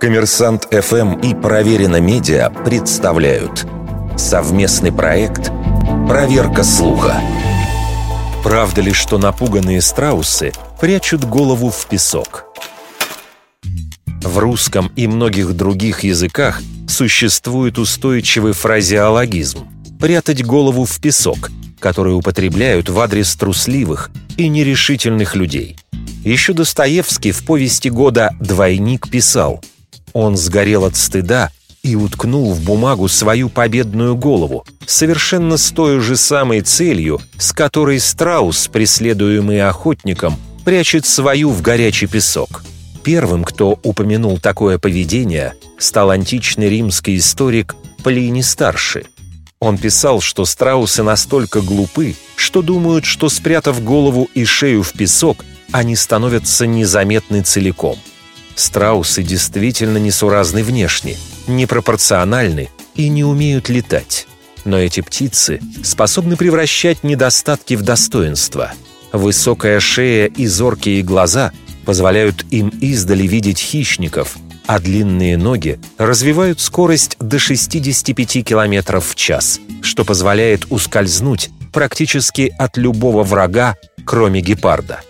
Коммерсант ФМ и Проверено Медиа представляют совместный проект «Проверка слуха». Правда ли, что напуганные страусы прячут голову в песок? В русском и многих других языках существует устойчивый фразеологизм «прятать голову в песок», который употребляют в адрес трусливых и нерешительных людей. Еще Достоевский в повести года «Двойник» писал – он сгорел от стыда и уткнул в бумагу свою победную голову, совершенно с той же самой целью, с которой страус, преследуемый охотником, прячет свою в горячий песок. Первым, кто упомянул такое поведение, стал античный римский историк Плиний-старший. Он писал, что страусы настолько глупы, что думают, что спрятав голову и шею в песок, они становятся незаметны целиком – Страусы действительно несуразны внешне, непропорциональны и не умеют летать. Но эти птицы способны превращать недостатки в достоинство. Высокая шея и зоркие глаза позволяют им издали видеть хищников, а длинные ноги развивают скорость до 65 км в час, что позволяет ускользнуть практически от любого врага, кроме гепарда.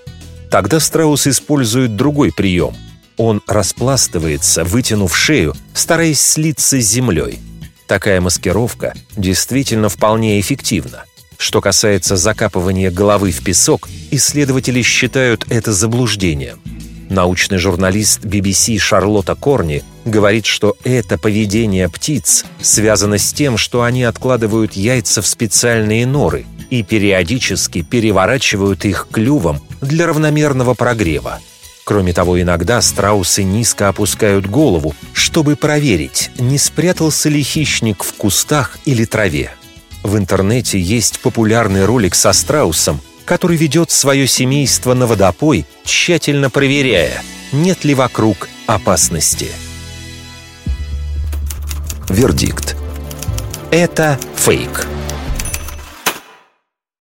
Тогда страус использует другой прием – он распластывается, вытянув шею, стараясь слиться с землей. Такая маскировка действительно вполне эффективна. Что касается закапывания головы в песок, исследователи считают это заблуждением. Научный журналист BBC Шарлотта Корни говорит, что это поведение птиц связано с тем, что они откладывают яйца в специальные норы и периодически переворачивают их клювом для равномерного прогрева – Кроме того, иногда страусы низко опускают голову, чтобы проверить, не спрятался ли хищник в кустах или траве. В интернете есть популярный ролик со страусом, который ведет свое семейство на водопой, тщательно проверяя, нет ли вокруг опасности. Вердикт. Это фейк.